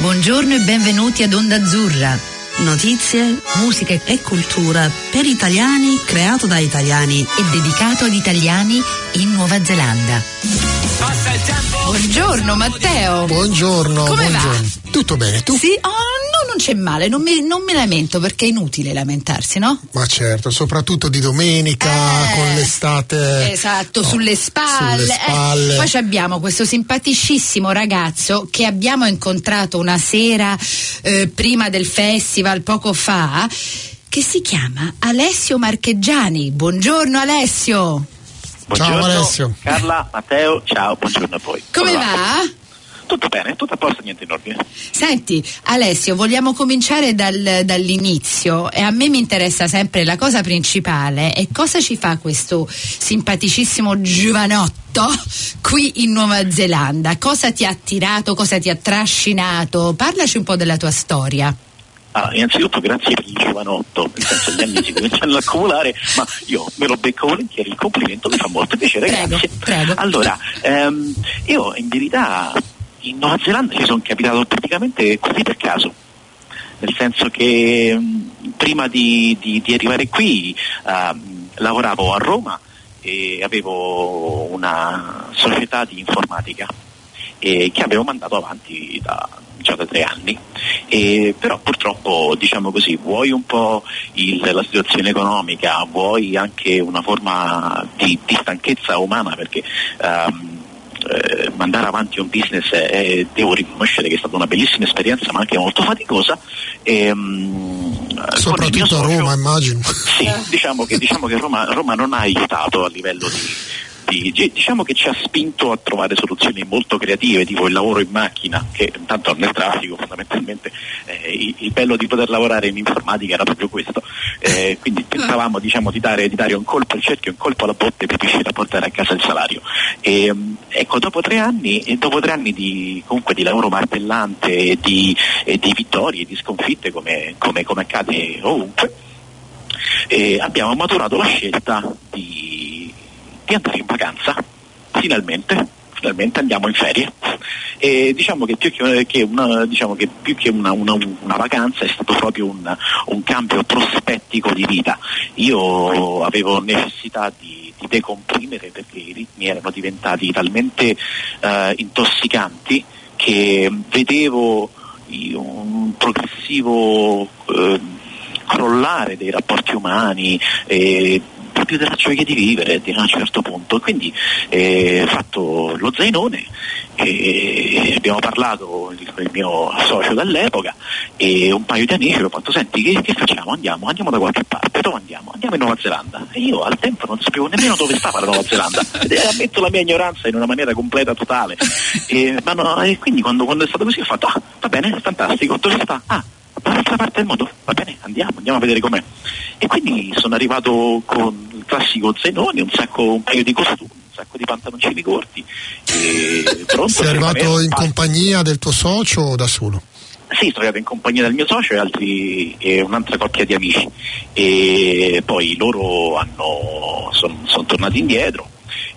Buongiorno e benvenuti ad Onda Azzurra. Notizie, musica e cultura per italiani, creato da italiani e dedicato ad italiani in Nuova Zelanda. Passa il tempo. Buongiorno Matteo. Buongiorno. Come buongiorno. va? Tutto bene, tu? Sì, oh, c'è male, non mi, non mi lamento perché è inutile lamentarsi, no? Ma certo, soprattutto di domenica Eh, con l'estate. Esatto, no, sulle spalle. Sulle Eh, spalle. poi ci abbiamo questo simpaticissimo ragazzo che abbiamo incontrato una sera eh, prima del festival, poco fa, che si chiama Alessio Marcheggiani. Buongiorno Alessio. Ciao, Buongiorno, Alessio. Carla, Matteo, ciao, buongiorno a voi. Come Come va? Tutto bene, tutto a posto, niente in ordine. Senti, Alessio, vogliamo cominciare dal- dall'inizio e a me mi interessa sempre la cosa principale è cosa ci fa questo simpaticissimo giovanotto qui in Nuova Zelanda? Cosa ti ha attirato, cosa ti ha trascinato? Parlaci un po' della tua storia. Allora, innanzitutto grazie per il giovanotto, nel senso gli anni si cominciano ad accumulare, ma io me lo becco volentieri, il complimento mi fa molto piacere, Prego, grazie. prego. Allora, ehm, io in verità in Nuova Zelanda ci sono capitato praticamente così per caso. Nel senso che mh, prima di, di- di arrivare qui ehm, lavoravo a Roma e avevo una società di informatica eh, che avevo mandato avanti da, già da tre anni. E, però purtroppo, diciamo così, vuoi un po' il- la situazione economica, vuoi anche una forma di, di stanchezza umana perché ehm, eh, mandare avanti un business è- devo riconoscere che è stata una bellissima esperienza ma anche molto faticosa. E, il mio Soprattutto a Roma, immagino. sì, diciamo che, diciamo che Roma, Roma non ha aiutato a livello di, di- diciamo che ci ha spinto a trovare soluzioni molto creative, tipo il lavoro in macchina, che intanto nel traffico fondamentalmente eh, il, bello di poter lavorare in informatica era proprio questo. Eh, quindi pensavamo diciamo, di, dare, di dare un colpo al cerchio, un colpo alla botte per riuscire a portare a casa il salario. E, mm, ecco, dopo tre anni, dopo tre anni di, comunque di lavoro martellante e di, e di vittorie e di sconfitte come, come- come accade ovunque, e abbiamo maturato la scelta di, di andare in vacanza, finalmente, finalmente andiamo in ferie. E diciamo che più che, una, diciamo che più che una, una- una vacanza è stato proprio un, un cambio prospettico di vita. Io avevo necessità di, di decomprimere perché i ritmi erano diventati talmente eh, intossicanti che vedevo un progressivo eh, crollare dei rapporti umani, eh, proprio della gioia di vivere di a un certo punto. Quindi eh, ho fatto lo zainone, e abbiamo parlato il- con il mio socio dall'epoca e un paio di amici ho fatto senti che, che facciamo? Andiamo, andiamo da qualche parte, dove andiamo? Andiamo in Nuova Zelanda. E io al tempo non sapevo nemmeno dove stava la Nuova Zelanda, ed eh, ammetto la mia ignoranza in una maniera completa, totale. E, no, e quindi quando, quando è stato così ho fatto, ah, va bene, fantastico, dove sta? Ah, dall'altra parte del mondo, va bene, andiamo, andiamo a vedere com'è. E quindi sono arrivato con il classico zenone, un sacco, un paio di costumi, un sacco di pantaloncini corti. E pronto Sei arrivato in pa- compagnia del tuo socio o da solo? sì, sono arrivato in compagnia del mio socio e, altri, e un'altra coppia di amici. E poi loro hanno, sono tornati indietro.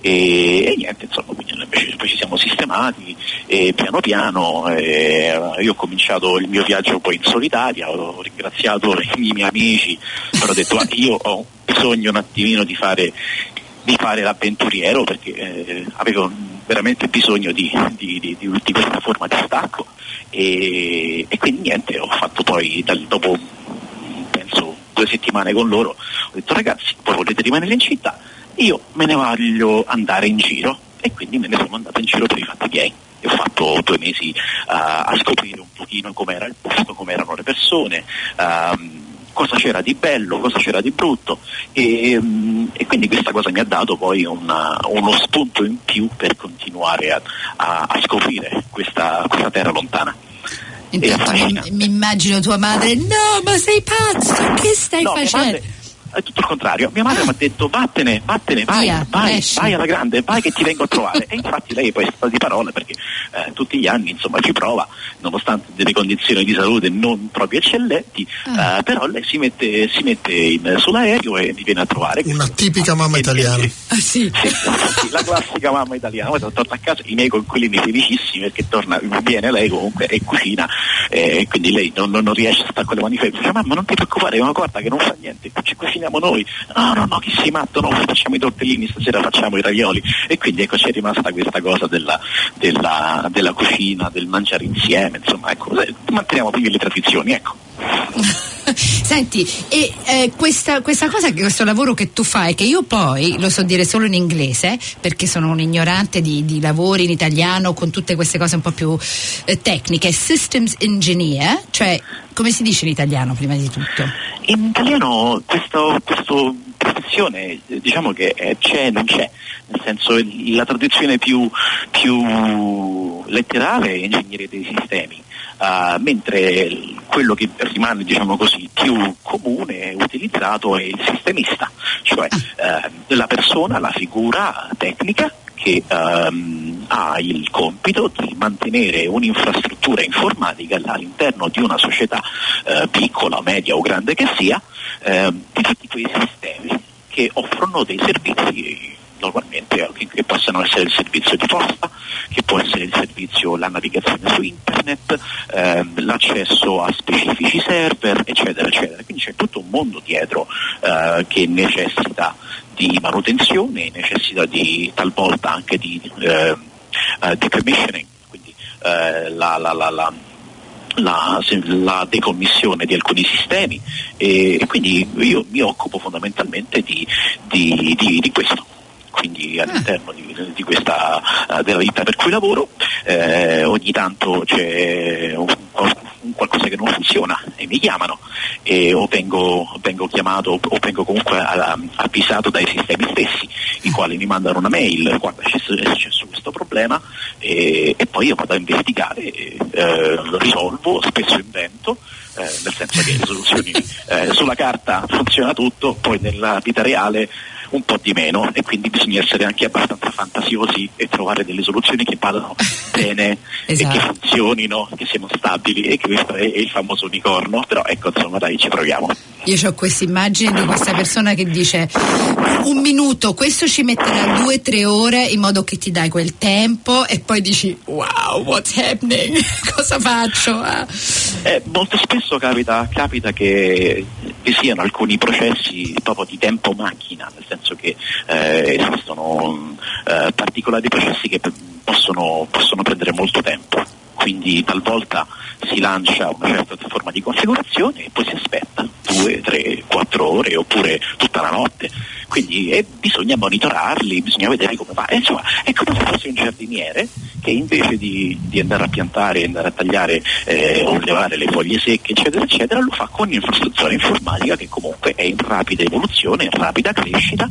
E, e niente, insomma, poi ci siamo sistemati e piano piano eh, io ho cominciato il mio viaggio poi in solitaria, ho ringraziato i miei amici, però ho detto "Ah, io ho bisogno un attimino di fare, di fare l'avventuriero perché eh, avevo veramente bisogno di, di- di- di- di questa forma di stacco. E, e quindi niente, ho fatto poi dal- dopo penso due settimane con loro, ho detto ragazzi, voi volete rimanere in città, io me ne voglio andare in giro e quindi me ne sono andato in giro per i fatti miei. Ho fatto due mesi eh, a scoprire un pochino com'era il posto, com'erano le persone, ehm, cosa c'era di bello, cosa c'era di brutto e, mm, e quindi questa cosa mi ha dato poi una- uno spunto in più per continuare a, a- a scoprire questa, questa terra lontana. Intanto mi, mi immagino tua madre, no, ma sei pazzo, che stai No, facendo? È tutto il contrario. Mia madre mi ha detto vattene, vattene, vai, Via, vai, esci. vai alla grande, vai che ti vengo a trovare. e infatti lei poi è stata di parole perché eh, tutti gli anni insomma ci prova, nonostante delle condizioni di salute non proprio eccellenti, Ah. eh, però lei si mette, si mette in- sull'aereo e mi viene a trovare. Una tipica mamma italiana. Ah, sì. sì, sì, la classica mamma italiana, poi tornato a casa, i miei coinquilini felicissimi perché torna, viene lei comunque e cucina eh, e quindi lei non, non- non riesce a stare con le mani ferme, dice mamma non ti preoccupare, ma guarda che non fa niente, ci cuciniamo noi, no no no che sei matto, no facciamo i tortellini, stasera facciamo i ravioli. E quindi ecco c'è rimasta questa cosa della, della- della cucina, del mangiare insieme, insomma ecco, eh, manteniamo vive le tradizioni, ecco. Senti, e eh, questa, questa cosa, questo lavoro che tu fai, che io poi lo so dire solo in inglese, perché sono un ignorante di, di lavori in italiano con tutte queste cose un po' più eh, tecniche, systems engineer, cioè come si dice in italiano prima di tutto? In italiano questo professione diciamo che eh, c'è e non c'è, nel senso la traduzione più, più letterale è ingegneria dei sistemi, ah, mentre quello che rimane diciamo così più comune e utilizzato è il sistemista, cioè eh, la persona, la figura tecnica che ehm, ha il compito di mantenere un'infrastruttura informatica all'interno di una società eh, piccola, media o grande che sia, ehm, di tutti quei sistemi che offrono dei servizi normalmente che, possono essere il servizio di posta, che può essere il servizio, la navigazione su internet, ehm, l'accesso a specifici server, eccetera, eccetera. Quindi c'è tutto un mondo dietro eh, che necessita di manutenzione, necessita di talvolta anche di eh, eh, decommissioning, quindi eh, la, la- la- la- la, la decommissione di alcuni sistemi e, e quindi io mi occupo fondamentalmente di, di- di- di questo. Quindi all'interno di, di questa eh, della vita per cui lavoro eh, ogni tanto c'è un, un qualcosa che non funziona e mi chiamano e o vengo, vengo chiamato o vengo comunque avvisato dai sistemi stessi i quali mi mandano una mail guarda c'è, è successo questo problema e, e poi io vado a investigare eh, lo risolvo spesso invento eh, nel senso che le soluzioni eh, sulla carta funziona tutto poi nella vita reale un po' di meno e quindi bisogna essere anche abbastanza fantasiosi e trovare delle soluzioni che vadano bene e Esatto. che funzionino, che siano stabili e che questo è, il famoso unicorno, però ecco insomma dai ci proviamo. Io ho questa immagine di questa persona che dice un minuto, questo ci metterà due o tre ore in modo che ti dai quel tempo e poi dici wow, what's happening? Cosa faccio? Ah. Eh, molto spesso capita, capita che vi siano alcuni processi proprio di tempo macchina, nel senso che eh, esistono eh, particolari processi che possono, possono prendere molto tempo. Quindi talvolta si lancia una certa forma di configurazione e poi si aspetta due, tre, quattro ore oppure tutta la notte. Quindi eh, bisogna monitorarli, bisogna vedere come va. E, insomma, è come se fosse un giardiniere che invece di, di andare a piantare, andare a tagliare eh, o levare le foglie secche, eccetera, eccetera, lo fa con un'infrastruttura informatica che comunque è in rapida evoluzione, in rapida crescita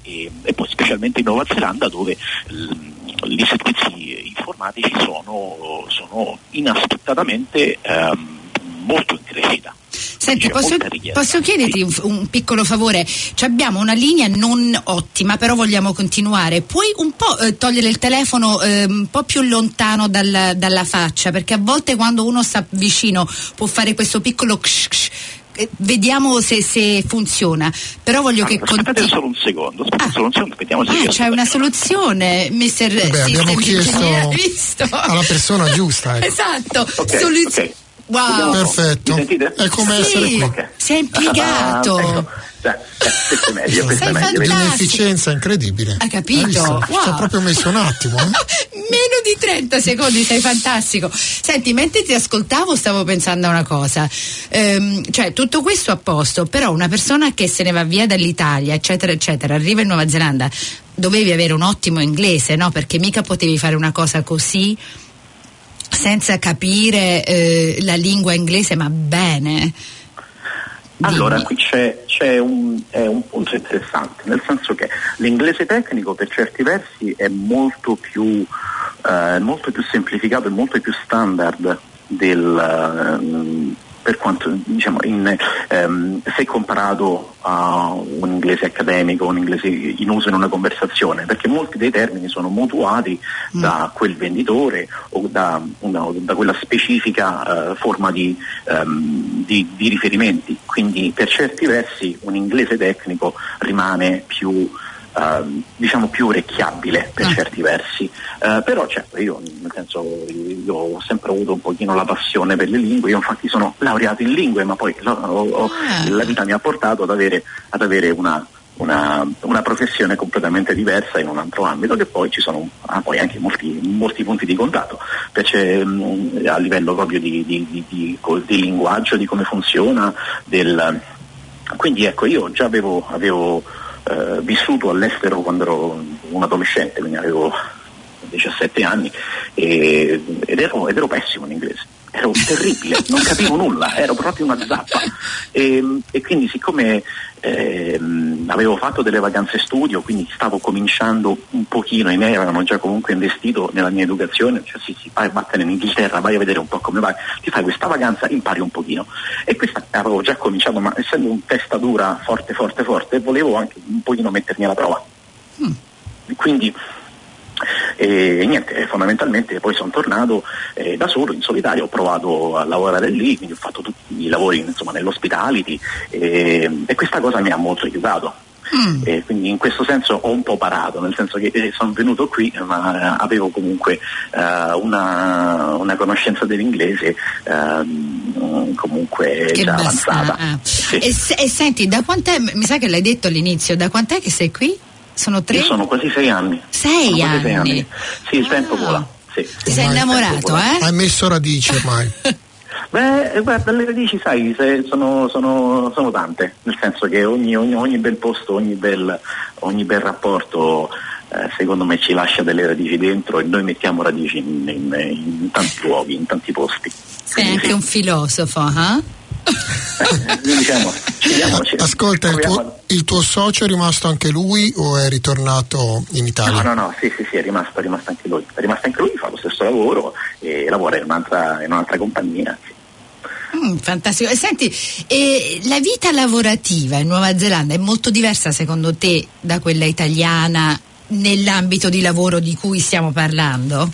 e, e poi specialmente in Nuova Zelanda dove l- i servizi informatici sono, sono inaspettatamente ehm, molto in crescita. Senti, posso, posso chiederti un, un piccolo favore? Ci abbiamo una linea non ottima, però vogliamo continuare. Puoi un po' eh, togliere il telefono eh, un po' più lontano dal- dalla faccia, perché a volte quando uno sta vicino può fare questo piccolo ksh, ksh, eh, Vediamo se, se funziona, però voglio che Allora, aspettate continui. solo un secondo, aspettate Ah. solo un secondo, vediamo se Ah, c'è a una soluzione, mister Beh, abbiamo chiesto visto? alla persona giusta. ecco. Esatto, Ok, soluz- ok. Wow. Perfetto. È come Sì. essere qui. Ok. Sei impiegato. Ah, ecco. Cioè, questo è meglio, questo Sei è meglio. Di un'efficienza incredibile. Hai capito? visto? Wow. Ci ha proprio messo un attimo. eh? Meno di 30 secondi, sei fantastico. Senti, mentre ti ascoltavo stavo pensando a una cosa. Ehm, cioè, tutto questo a posto, però una persona che se ne va via dall'Italia, eccetera, eccetera, arriva in Nuova Zelanda, dovevi avere un ottimo inglese, no? Perché mica potevi fare una cosa così senza capire eh, la lingua inglese, ma bene. Allora, qui c'è, c'è un, un punto interessante, nel senso che l'inglese tecnico per certi versi è molto più, eh, molto più semplificato e molto più standard del, ehm, per quanto diciamo in, ehm, se comparato a un inglese accademico, un inglese in uso in una conversazione, perché molti dei termini sono mutuati mm. da quel venditore o da, una, da quella specifica uh, forma di, um, di, di riferimenti, quindi per certi versi un inglese tecnico rimane più Uh, diciamo più orecchiabile per ah. certi versi. Uh, però certo, io nel senso io ho sempre avuto un pochino la passione per le lingue, io infatti sono laureato in lingue, ma poi ho, ho, ah. la vita mi ha portato ad avere, ad avere una, una, una, professione completamente diversa in un altro ambito che poi ci sono ah, poi anche molti, molti, punti di contatto mh, mm, a livello proprio di, di, di, di, linguaggio, di come funziona del, quindi ecco io già avevo, avevo eh, vissuto all'estero quando ero un adolescente, quindi avevo 17 anni e, ed, ero, ed ero pessimo in inglese ero terribile, non capivo nulla, ero proprio una zappa. E, e quindi siccome eh, avevo fatto delle vacanze studio, quindi stavo cominciando un pochino, i miei avevano già comunque investito nella mia educazione, cioè sì sì, vai vattene in Inghilterra, vai a vedere un po' come vai, ti fai questa vacanza, impari un pochino. E questa avevo già cominciato, ma essendo un testa dura forte forte forte, volevo anche un pochino mettermi alla prova. Mm. Quindi e niente, fondamentalmente poi sono tornato eh, da solo, in solitario, ho provato a lavorare lì, quindi ho fatto tutti i lavori insomma, nell'hospitality e, e questa cosa mi ha molto aiutato. Mm. E quindi in questo senso ho un po' parato, nel senso che eh, sono venuto qui ma avevo comunque uh, una, una, conoscenza dell'inglese uh, comunque che già basta. avanzata. Ah. Sì. E, e, senti, da quant'è, mi sa che l'hai detto all'inizio, da quant'è che sei qui? Sono tre? Io sono quasi sei anni. Sei, anni. sei anni? Sì, il ah. tempo vola. Sì. Ti sei innamorato, eh? Hai messo radici ormai. Beh, guarda, le radici, sai, sono, sono, sono, tante, nel senso che ogni, ogni, ogni bel posto, ogni bel, ogni bel rapporto, eh, secondo me ci lascia delle radici dentro e noi mettiamo radici in, in, in tanti luoghi, in tanti posti. Sei anche sì. un filosofo, eh? Eh, diciamo, Ascolta, il tuo, il tuo, socio è rimasto anche lui o è ritornato in Italia? No, no, no, sì, sì, sì, è rimasto, è rimasto anche lui. È rimasto anche lui, fa lo stesso lavoro e lavora in un'altra, in un'altra compagnia. Sì. Mm, fantastico. E senti, eh, la vita lavorativa in Nuova Zelanda è molto diversa secondo te da quella italiana nell'ambito di lavoro di cui stiamo parlando?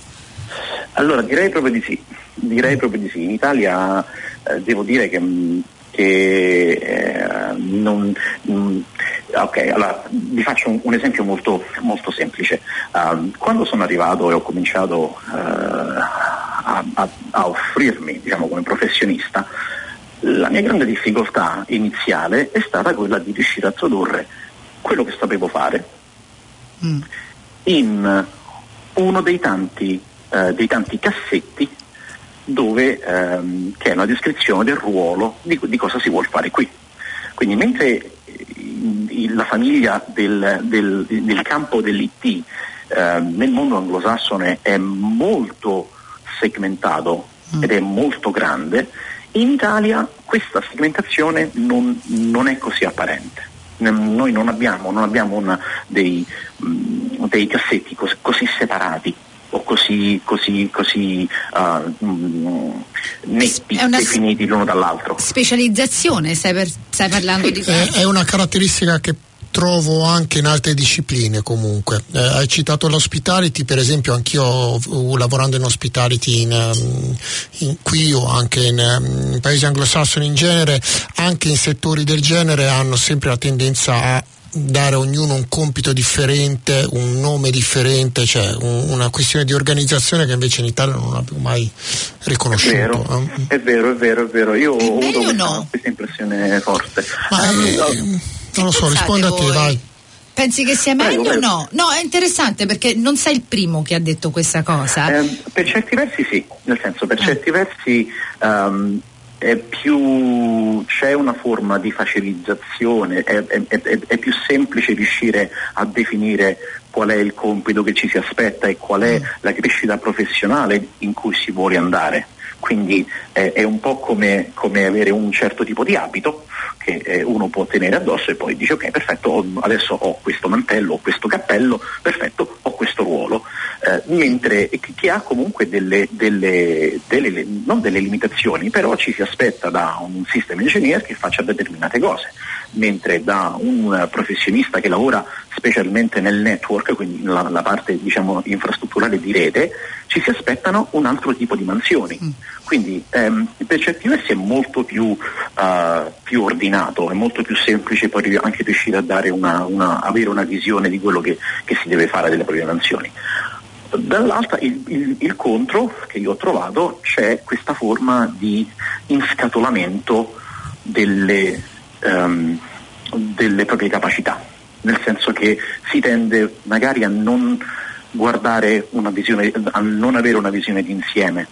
Allora, direi proprio di sì. Direi proprio di sì. In Italia eh, devo dire che, mm, che eh, non, mh, mm, ok, allora vi faccio un, un esempio molto, molto semplice. Uh, quando sono arrivato e ho cominciato uh, a, a, a, offrirmi diciamo, come professionista, la mia grande difficoltà iniziale è stata quella di riuscire a tradurre quello che sapevo fare mm. in uno dei tanti, uh, dei tanti cassetti dove, ehm, che è una descrizione del ruolo di, di, cosa si vuole fare qui. Quindi mentre eh, la famiglia del, del, del campo dell'IT eh, nel mondo anglosassone è molto segmentato mm. ed è molto grande, in Italia questa segmentazione non, non è così apparente. Noi non abbiamo, non abbiamo una, dei, mh, dei, cassetti cos- così separati o così, così, così uh, netti, definiti l'uno dall'altro. Specializzazione, stai, per, stai parlando di questo? È, è una caratteristica che trovo anche in altre discipline comunque. Eh, hai citato l'hospitality, per esempio anch'io uh, lavorando in hospitality in, um, in, qui o anche in, um, in paesi anglosassoni in genere, anche in settori del genere hanno sempre la tendenza a dare a ognuno un compito differente, un nome differente, cioè un, una questione di organizzazione che invece in Italia non abbiamo mai riconosciuto. È vero, eh? è vero, è vero, è vero. Io ho avuto questa, no? questa, impressione forte. Ma, eh, eh, non lo so, rispondi a te, vai. Pensi che sia meglio o no? No, è interessante perché non sei il primo che ha detto questa cosa. Eh, per certi versi sì, nel senso per eh. certi versi um, più, c'è una forma di facilizzazione, è, è, è, è, più semplice riuscire a definire qual è il compito che ci si aspetta e qual è mm. la crescita professionale in cui si vuole andare. Quindi è un po' come, come avere un certo tipo di abito che eh, uno può tenere addosso e poi dice ok perfetto adesso ho questo mantello, ho questo cappello, perfetto ho questo ruolo, eh, mentre chi ha comunque delle, delle, delle, non delle limitazioni però ci si aspetta da un system engineer che faccia determinate cose mentre da un professionista che lavora specialmente nel network, quindi nella, nella parte diciamo, infrastrutturale di rete, ci si aspettano un altro tipo di mansioni. Mm. Quindi ehm, per certi versi è molto più, uh, più, ordinato, è molto più semplice poi anche riuscire a una, una, avere una visione di quello che, che si deve fare delle proprie mansioni. Dall'altra il, il, il, contro che io ho trovato c'è questa forma di inscatolamento delle, um, delle proprie capacità, nel senso che si tende magari a non guardare una visione, a non avere una visione d'insieme.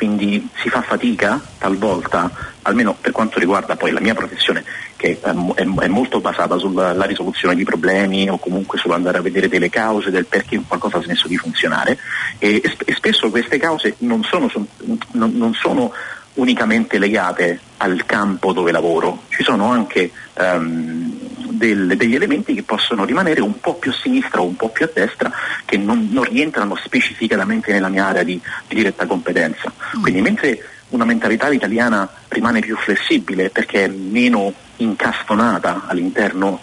Quindi si fa fatica talvolta, almeno per quanto riguarda poi la mia professione, che è, è, è molto basata sulla risoluzione di problemi o comunque sull'andare a vedere delle cause del perché qualcosa ha smesso di funzionare. E, e spesso queste cause non sono, son, non, non sono unicamente legate al campo dove lavoro, ci sono anche um, del, degli elementi che possono rimanere un po' più a sinistra o un po' più a destra che non, non rientrano specificatamente nella mia area di, di diretta competenza. Mm. Quindi mentre una mentalità italiana rimane più flessibile perché è meno incastonata all'interno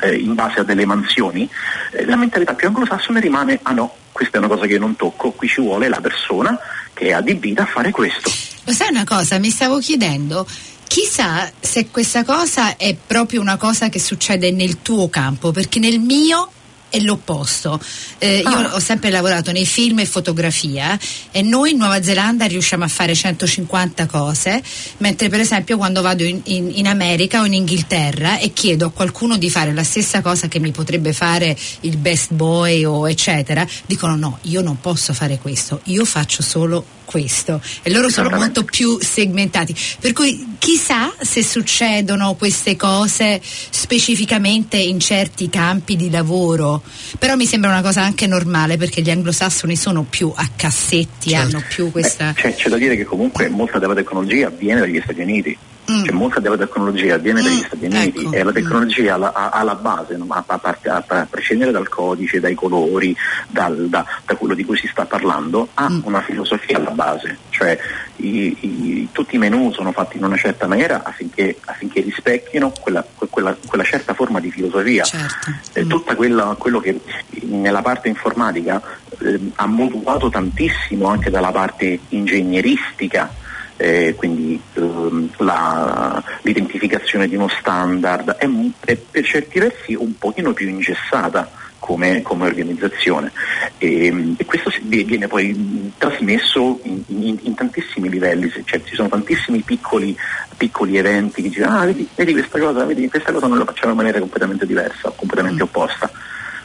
eh, in base a delle mansioni, eh, la mentalità più anglosassone rimane ah no, questa è una cosa che non tocco, qui ci vuole la persona che è adibita a fare questo. Lo sai una cosa, mi stavo chiedendo, chissà se questa cosa è proprio una cosa che succede nel tuo campo, perché nel mio è l'opposto. Eh, ah. Io ho sempre lavorato nei film e fotografia e noi in Nuova Zelanda riusciamo a fare 150 cose, mentre per esempio quando vado in, in, in, America o in Inghilterra e chiedo a qualcuno di fare la stessa cosa che mi potrebbe fare il best boy o eccetera, dicono no, io non posso fare questo, io faccio solo questo. E loro sono molto più segmentati. Per cui chissà se succedono queste cose specificamente in certi campi di lavoro. Però mi sembra una cosa anche normale perché gli anglosassoni sono più a cassetti certo. hanno più questa Beh, c'è, c'è da dire che comunque molta della tecnologia viene dagli Stati Uniti Mm. C'è molta della tecnologia viene mm. dagli Stati Uniti ecco. e la tecnologia ha, la base, a, a, a, a, prescindere dal codice, dai colori, dal, da, da, quello di cui si sta parlando, ha mm. una filosofia alla base, cioè i, i, tutti i menu sono fatti in una certa maniera affinché, affinché rispecchino quella, quella, quella, certa forma di filosofia. Certo. Eh, tutto quello che nella parte informatica eh, ha modulato tantissimo anche dalla parte ingegneristica eh, quindi ehm, la, l'identificazione di uno standard è, è, per certi versi un pochino più ingessata come, come organizzazione e, e, questo viene poi trasmesso in, in, in tantissimi livelli, cioè, ci sono tantissimi piccoli, piccoli eventi che dicono ah vedi, vedi, questa cosa, vedi questa cosa non la facciamo in maniera completamente diversa, completamente mm. opposta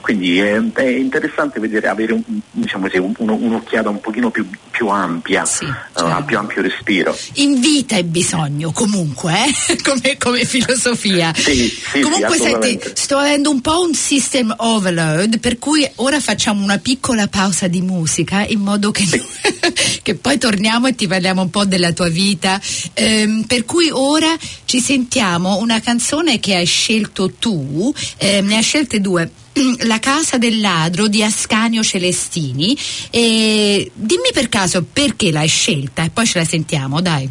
quindi è, è interessante vedere, avere un, diciamo così, un, un'occhiata un pochino più, più ampia, sì, certo. uh, più ampio respiro. Invita hai bisogno comunque, eh? come, come, filosofia. Sì, sì, comunque senti, sto avendo un po' un system overload, per cui ora facciamo una piccola pausa di musica in modo che, che poi torniamo e ti parliamo un po' della tua vita. Ehm, per cui ora ci sentiamo una canzone che hai scelto tu, eh, ne hai scelte due la casa del ladro di Ascanio Celestini. E dimmi per caso perché l'hai scelta e poi ce la sentiamo, dai.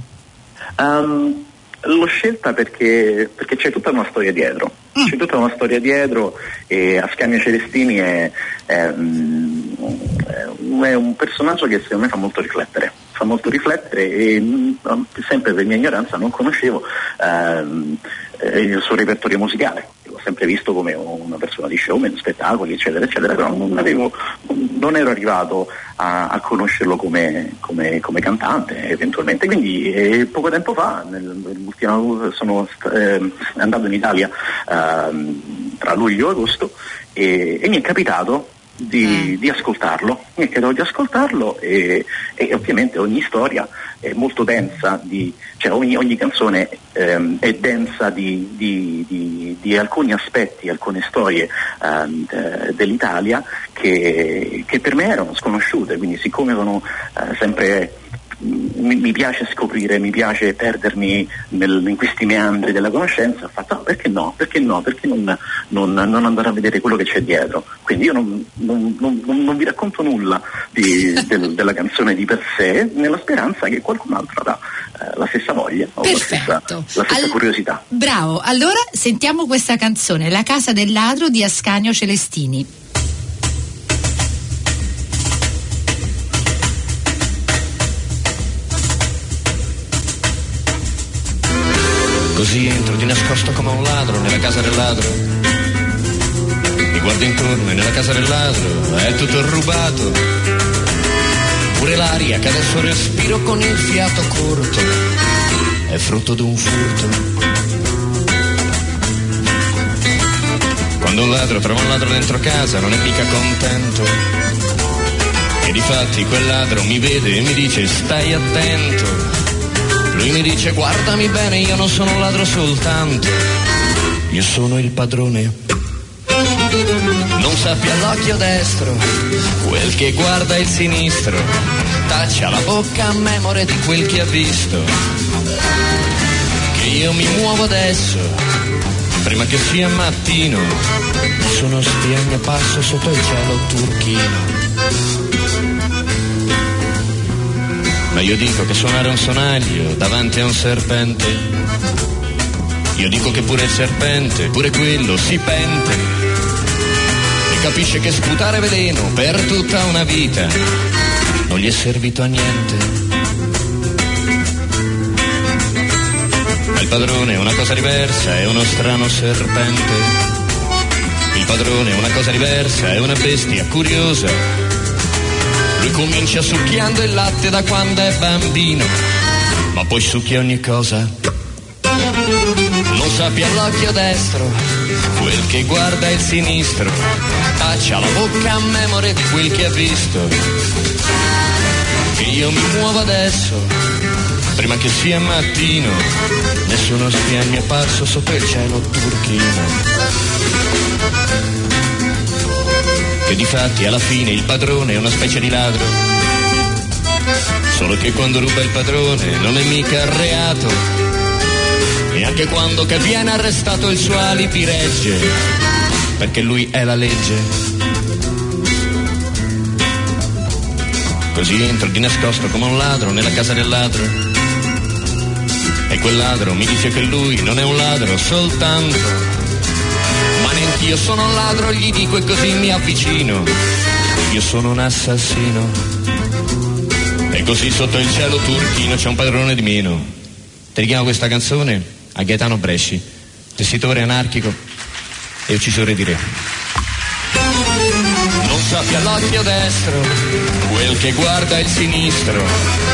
Um, l'ho scelta perché, perché, c'è tutta una storia dietro. Mm. C'è tutta una storia dietro e Ascanio Celestini è, è, mm, è, un personaggio che secondo me fa molto riflettere. Fa molto riflettere e mm, sempre per mia ignoranza non conoscevo ehm, il suo repertorio musicale sempre visto come una persona di showman, spettacoli, eccetera, eccetera, però non, avevo, non ero arrivato a, a conoscerlo come, come, come, cantante eventualmente. Quindi eh, poco tempo fa, nel, sono eh, andato in Italia eh, tra luglio e agosto e, e mi è capitato di, mm. di, ascoltarlo, mi chiedo di ascoltarlo e, e, ovviamente ogni storia è molto densa, di, cioè ogni, ogni canzone ehm, è densa di, di, di, alcuni aspetti, alcune storie ehm, dell'Italia che, che, per me erano sconosciute, quindi siccome sono eh, sempre mi, mi, piace scoprire, mi piace perdermi nel, in questi meandri della conoscenza, ho fatto no, perché no, perché no, perché non, non, non, andare a vedere quello che c'è dietro. Quindi io non, non vi racconto nulla di, del, della canzone di per sé, nella speranza che qualcun altro avrà eh, la stessa voglia o la stessa, la stessa All- curiosità. Bravo, allora sentiamo questa canzone, La casa del ladro di Ascanio Celestini. Nascosto come un ladro nella casa del ladro. Mi guardo intorno e nella casa del ladro è tutto rubato. Pure l'aria che adesso respiro con il fiato corto è frutto di un furto. Quando un ladro trova un ladro dentro casa non è mica contento. E difatti quel ladro mi vede e mi dice stai attento lui mi dice guardami bene, io non sono un ladro soltanto, io sono il padrone. Non sappia l'occhio destro, quel che guarda il sinistro, taccia la bocca a memore di quel che ha visto. Che io mi muovo adesso, prima che sia mattino, sono spia mio passo sotto il cielo turchino. Ma io dico che suonare un sonaglio davanti a un serpente. Io dico che pure il serpente, pure quello si pente. E capisce che sputare veleno per tutta una vita non gli è servito a niente. Ma il padrone è una cosa diversa, è uno strano serpente. Il padrone è una cosa diversa, è una bestia curiosa lui comincia succhiando il latte da quando è bambino, ma poi succhia ogni cosa. Non sappia l'occhio destro, quel che guarda il sinistro, taccia la bocca a memoria di quel che ha visto. Che io mi muovo adesso, prima che sia mattino, nessuno spia mi è apparso sotto il cielo turchino che di fatti alla fine il padrone è una specie di ladro. Solo che quando ruba il padrone non è mica reato. E anche quando che viene arrestato il suo alibi regge, perché lui è la legge. Così entro di nascosto come un ladro nella casa del ladro. E quel ladro mi dice che lui non è un ladro soltanto io sono un ladro, gli dico e così mi avvicino. Io sono un assassino. E così sotto il cielo turchino c'è un padrone di meno. Dedichiamo questa canzone a Gaetano Bresci, tessitore anarchico e uccisore di re. Non sappia l'occhio destro, quel che guarda il sinistro,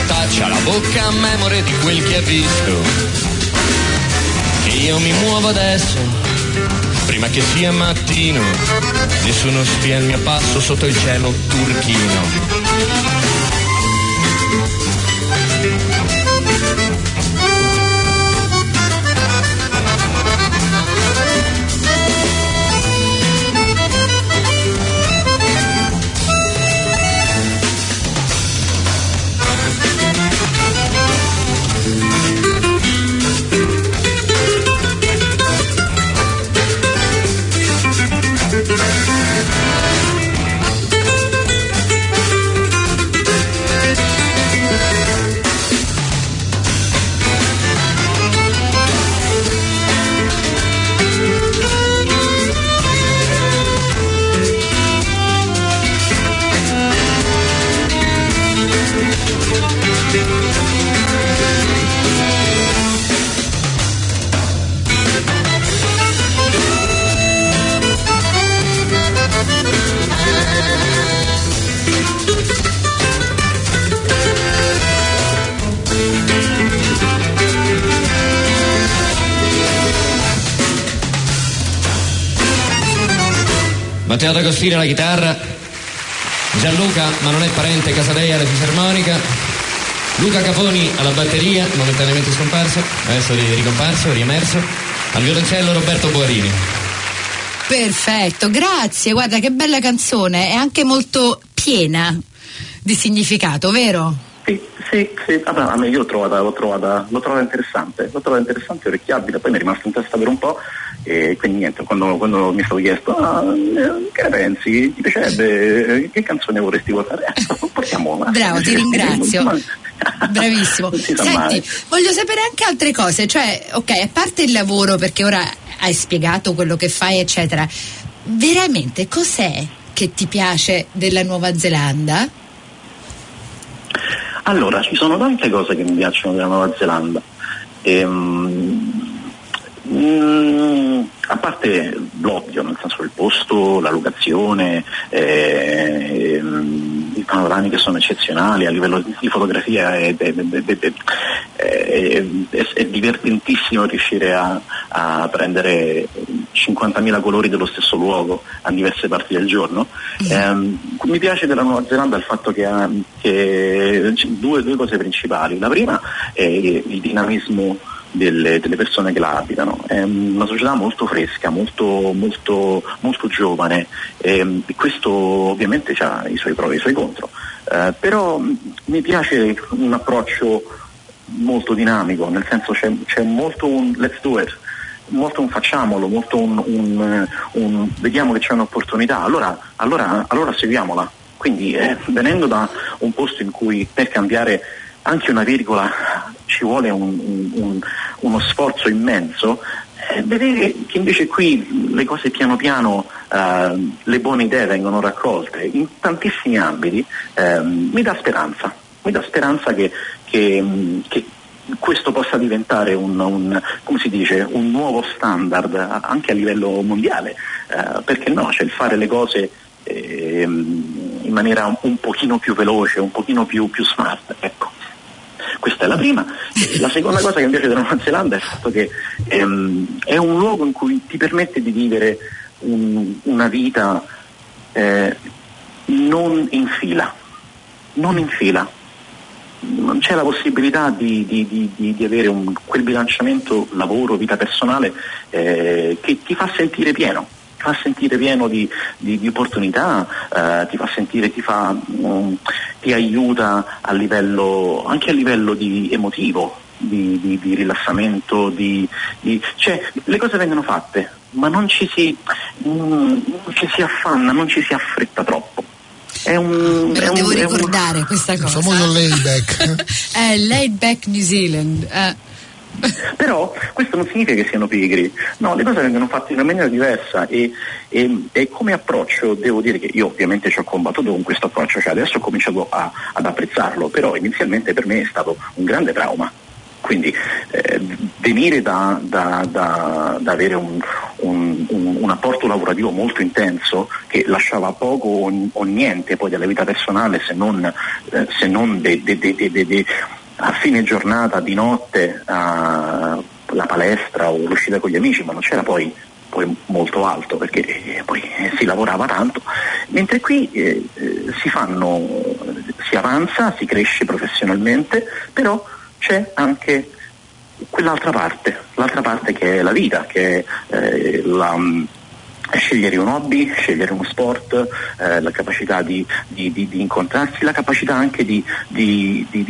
taccia la bocca a memore di quel che ha visto. Che io mi muovo adesso prima che sia mattino, nessuno spia il mio passo sotto il cielo turchino. Matteo D'Agostino alla chitarra, Gianluca, ma non è parente, Casadei alla fisarmonica, Luca Caponi alla batteria, momentaneamente scomparso, adesso ricomparso, riemerso, al violoncello Roberto Buarini. Perfetto, grazie, guarda che bella canzone, è anche molto piena di significato, vero? Sì, sì, sì. Vabbè, a me io l'ho trovata, l'ho, trovata, l'ho trovata interessante, l'ho trovata interessante, orecchiabile, poi mi è rimasto in testa per un po' e quindi niente, quando, quando mi è stato chiesto ah, eh, che ne pensi, ti piacerebbe, che canzone vorresti votare? Eh, portiamo una. Bravo, ti ringrazio. Bravissimo. Senti, voglio sapere anche altre cose, cioè, ok, a parte il lavoro, perché ora hai spiegato quello che fai, eccetera, veramente cos'è che ti piace della Nuova Zelanda? Allora, ci sono tante cose che mi piacciono della Nuova Zelanda. Ehm, mm, a parte l'ovvio, nel senso il posto, la locazione, ehm, i panorami che sono eccezionali, a livello di fotografia è, è, è, è divertentissimo riuscire a, a, prendere 50.000 colori dello stesso luogo a diverse parti del giorno. Eh, mi piace della Nuova Zelanda il fatto che ha che, due, due cose principali. La prima è il dinamismo delle, delle, persone che la abitano. È una società molto fresca, molto, molto, molto giovane ehm, e questo ovviamente ha i suoi pro e i suoi contro. Eh, però mi piace un approccio molto dinamico, nel senso c'è, c'è molto un let's do it, molto un facciamolo, molto un, un, un vediamo che c'è un'opportunità, allora, allora, allora seguiamola. Quindi eh, venendo da un posto in cui per cambiare anche una virgola ci vuole un, un, uno sforzo immenso, eh, vedere che invece qui le cose piano piano, eh, le buone idee vengono raccolte in tantissimi ambiti, eh, mi dà speranza, mi dà speranza che, che, che questo possa diventare un, un, dice, un, nuovo standard anche a livello mondiale, eh, perché no, cioè il fare le cose eh, in maniera un, un, pochino più veloce, un pochino più, più smart. Ecco. Questa è la prima. La seconda cosa che mi piace della Nuova Zelanda è il fatto che ehm, è un luogo in cui ti permette di vivere un, una vita eh, non in fila, non in fila. Non c'è la possibilità di, di, di, di avere un, quel bilanciamento lavoro-vita personale eh, che ti fa sentire pieno fa sentire pieno di, di, di opportunità, eh, ti fa sentire, ti, fa, um, ti aiuta a livello, anche a livello di emotivo, di, di, di rilassamento, di, cioè le cose vengono fatte, ma non ci, si, mm, non ci si affanna, non ci si affretta troppo. È un, Me lo devo un, ricordare un, questa cosa. Il famoso laid back. è laid back New Zealand. Eh. Però questo non significa che siano pigri, no, le cose vengono fatte in una maniera diversa e, e, e come approccio devo dire che io ovviamente ci ho combattuto con questo approccio, cioè adesso ho cominciato a, ad apprezzarlo, però inizialmente per me è stato un grande trauma. Quindi eh, venire da, da, da, da avere un, un, un, un, apporto lavorativo molto intenso che lasciava poco o, o niente poi della vita personale se non, eh, se non de, de, de, a fine giornata, di notte, uh, la palestra o l'uscita con gli amici, ma non c'era poi, poi molto alto perché eh, poi eh, si lavorava tanto, mentre qui eh, eh, si fanno, si avanza, si cresce professionalmente, però c'è anche quell'altra parte, l'altra parte che è la vita, che è la scegliere un hobby, scegliere uno sport, eh, la capacità di, di, di, di, incontrarsi, la capacità anche di,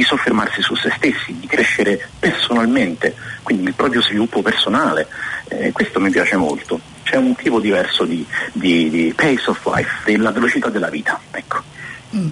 soffermarsi su se stessi, di crescere personalmente, quindi il proprio sviluppo personale. Eh, questo mi piace molto. C'è un tipo diverso di, pace of life, della velocità della vita. Ecco. Mm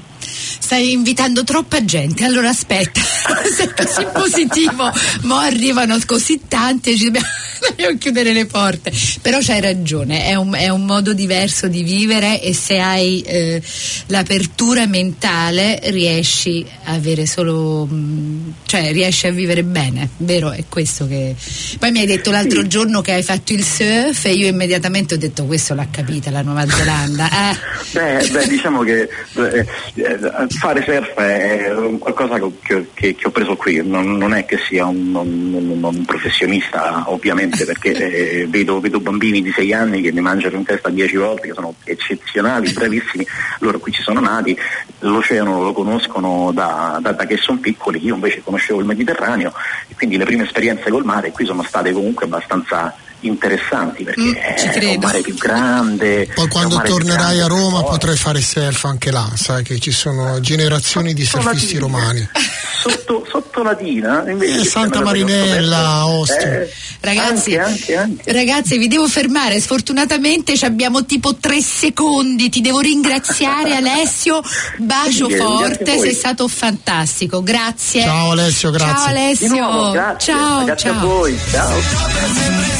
stai invitando troppa gente, allora aspetta, sei così positivo, ma arrivano così tanti e ci dobbiamo, dobbiamo chiudere le porte. Però c'hai ragione, è un, è un, modo diverso di vivere e se hai eh, l'apertura mentale riesci a avere solo, mm, cioè riesci a vivere bene, vero? È questo che... Poi mi hai detto l'altro giorno che hai fatto il surf e io immediatamente ho detto questo l'ha capita la Nuova Zelanda. Eh. Beh, beh, diciamo che... Eh, eh fare surf è qualcosa che, che, che ho preso qui, non, non, è che sia un, un, un professionista ovviamente perché eh, vedo, vedo, bambini di 6 anni che mi mangiano in testa 10 volte, che sono eccezionali, bravissimi, loro qui ci sono nati, l'oceano lo conoscono da, da, da che sono piccoli, io invece conoscevo il Mediterraneo e quindi le prime esperienze col mare qui sono state comunque abbastanza interessanti perché Mm, ci è credo. un mare più grande. Poi quando tornerai grande, a Roma potrai fare surf anche là, sai che ci sono generazioni di Sotto surfisti Latina. romani. Sotto, sotto Latina invece Eh, Santa Marinella. Ostia. Eh, Ragazzi, anche, anche, anche. ragazzi, vi devo fermare. Sfortunatamente ci abbiamo tipo tre secondi. Ti devo ringraziare, Alessio. Bacio Sì, forte, sei stato fantastico. Grazie. Ciao Alessio, grazie. Ciao Di Alessio. nuovo, grazie. Ciao, grazie a ciao. voi. Ciao.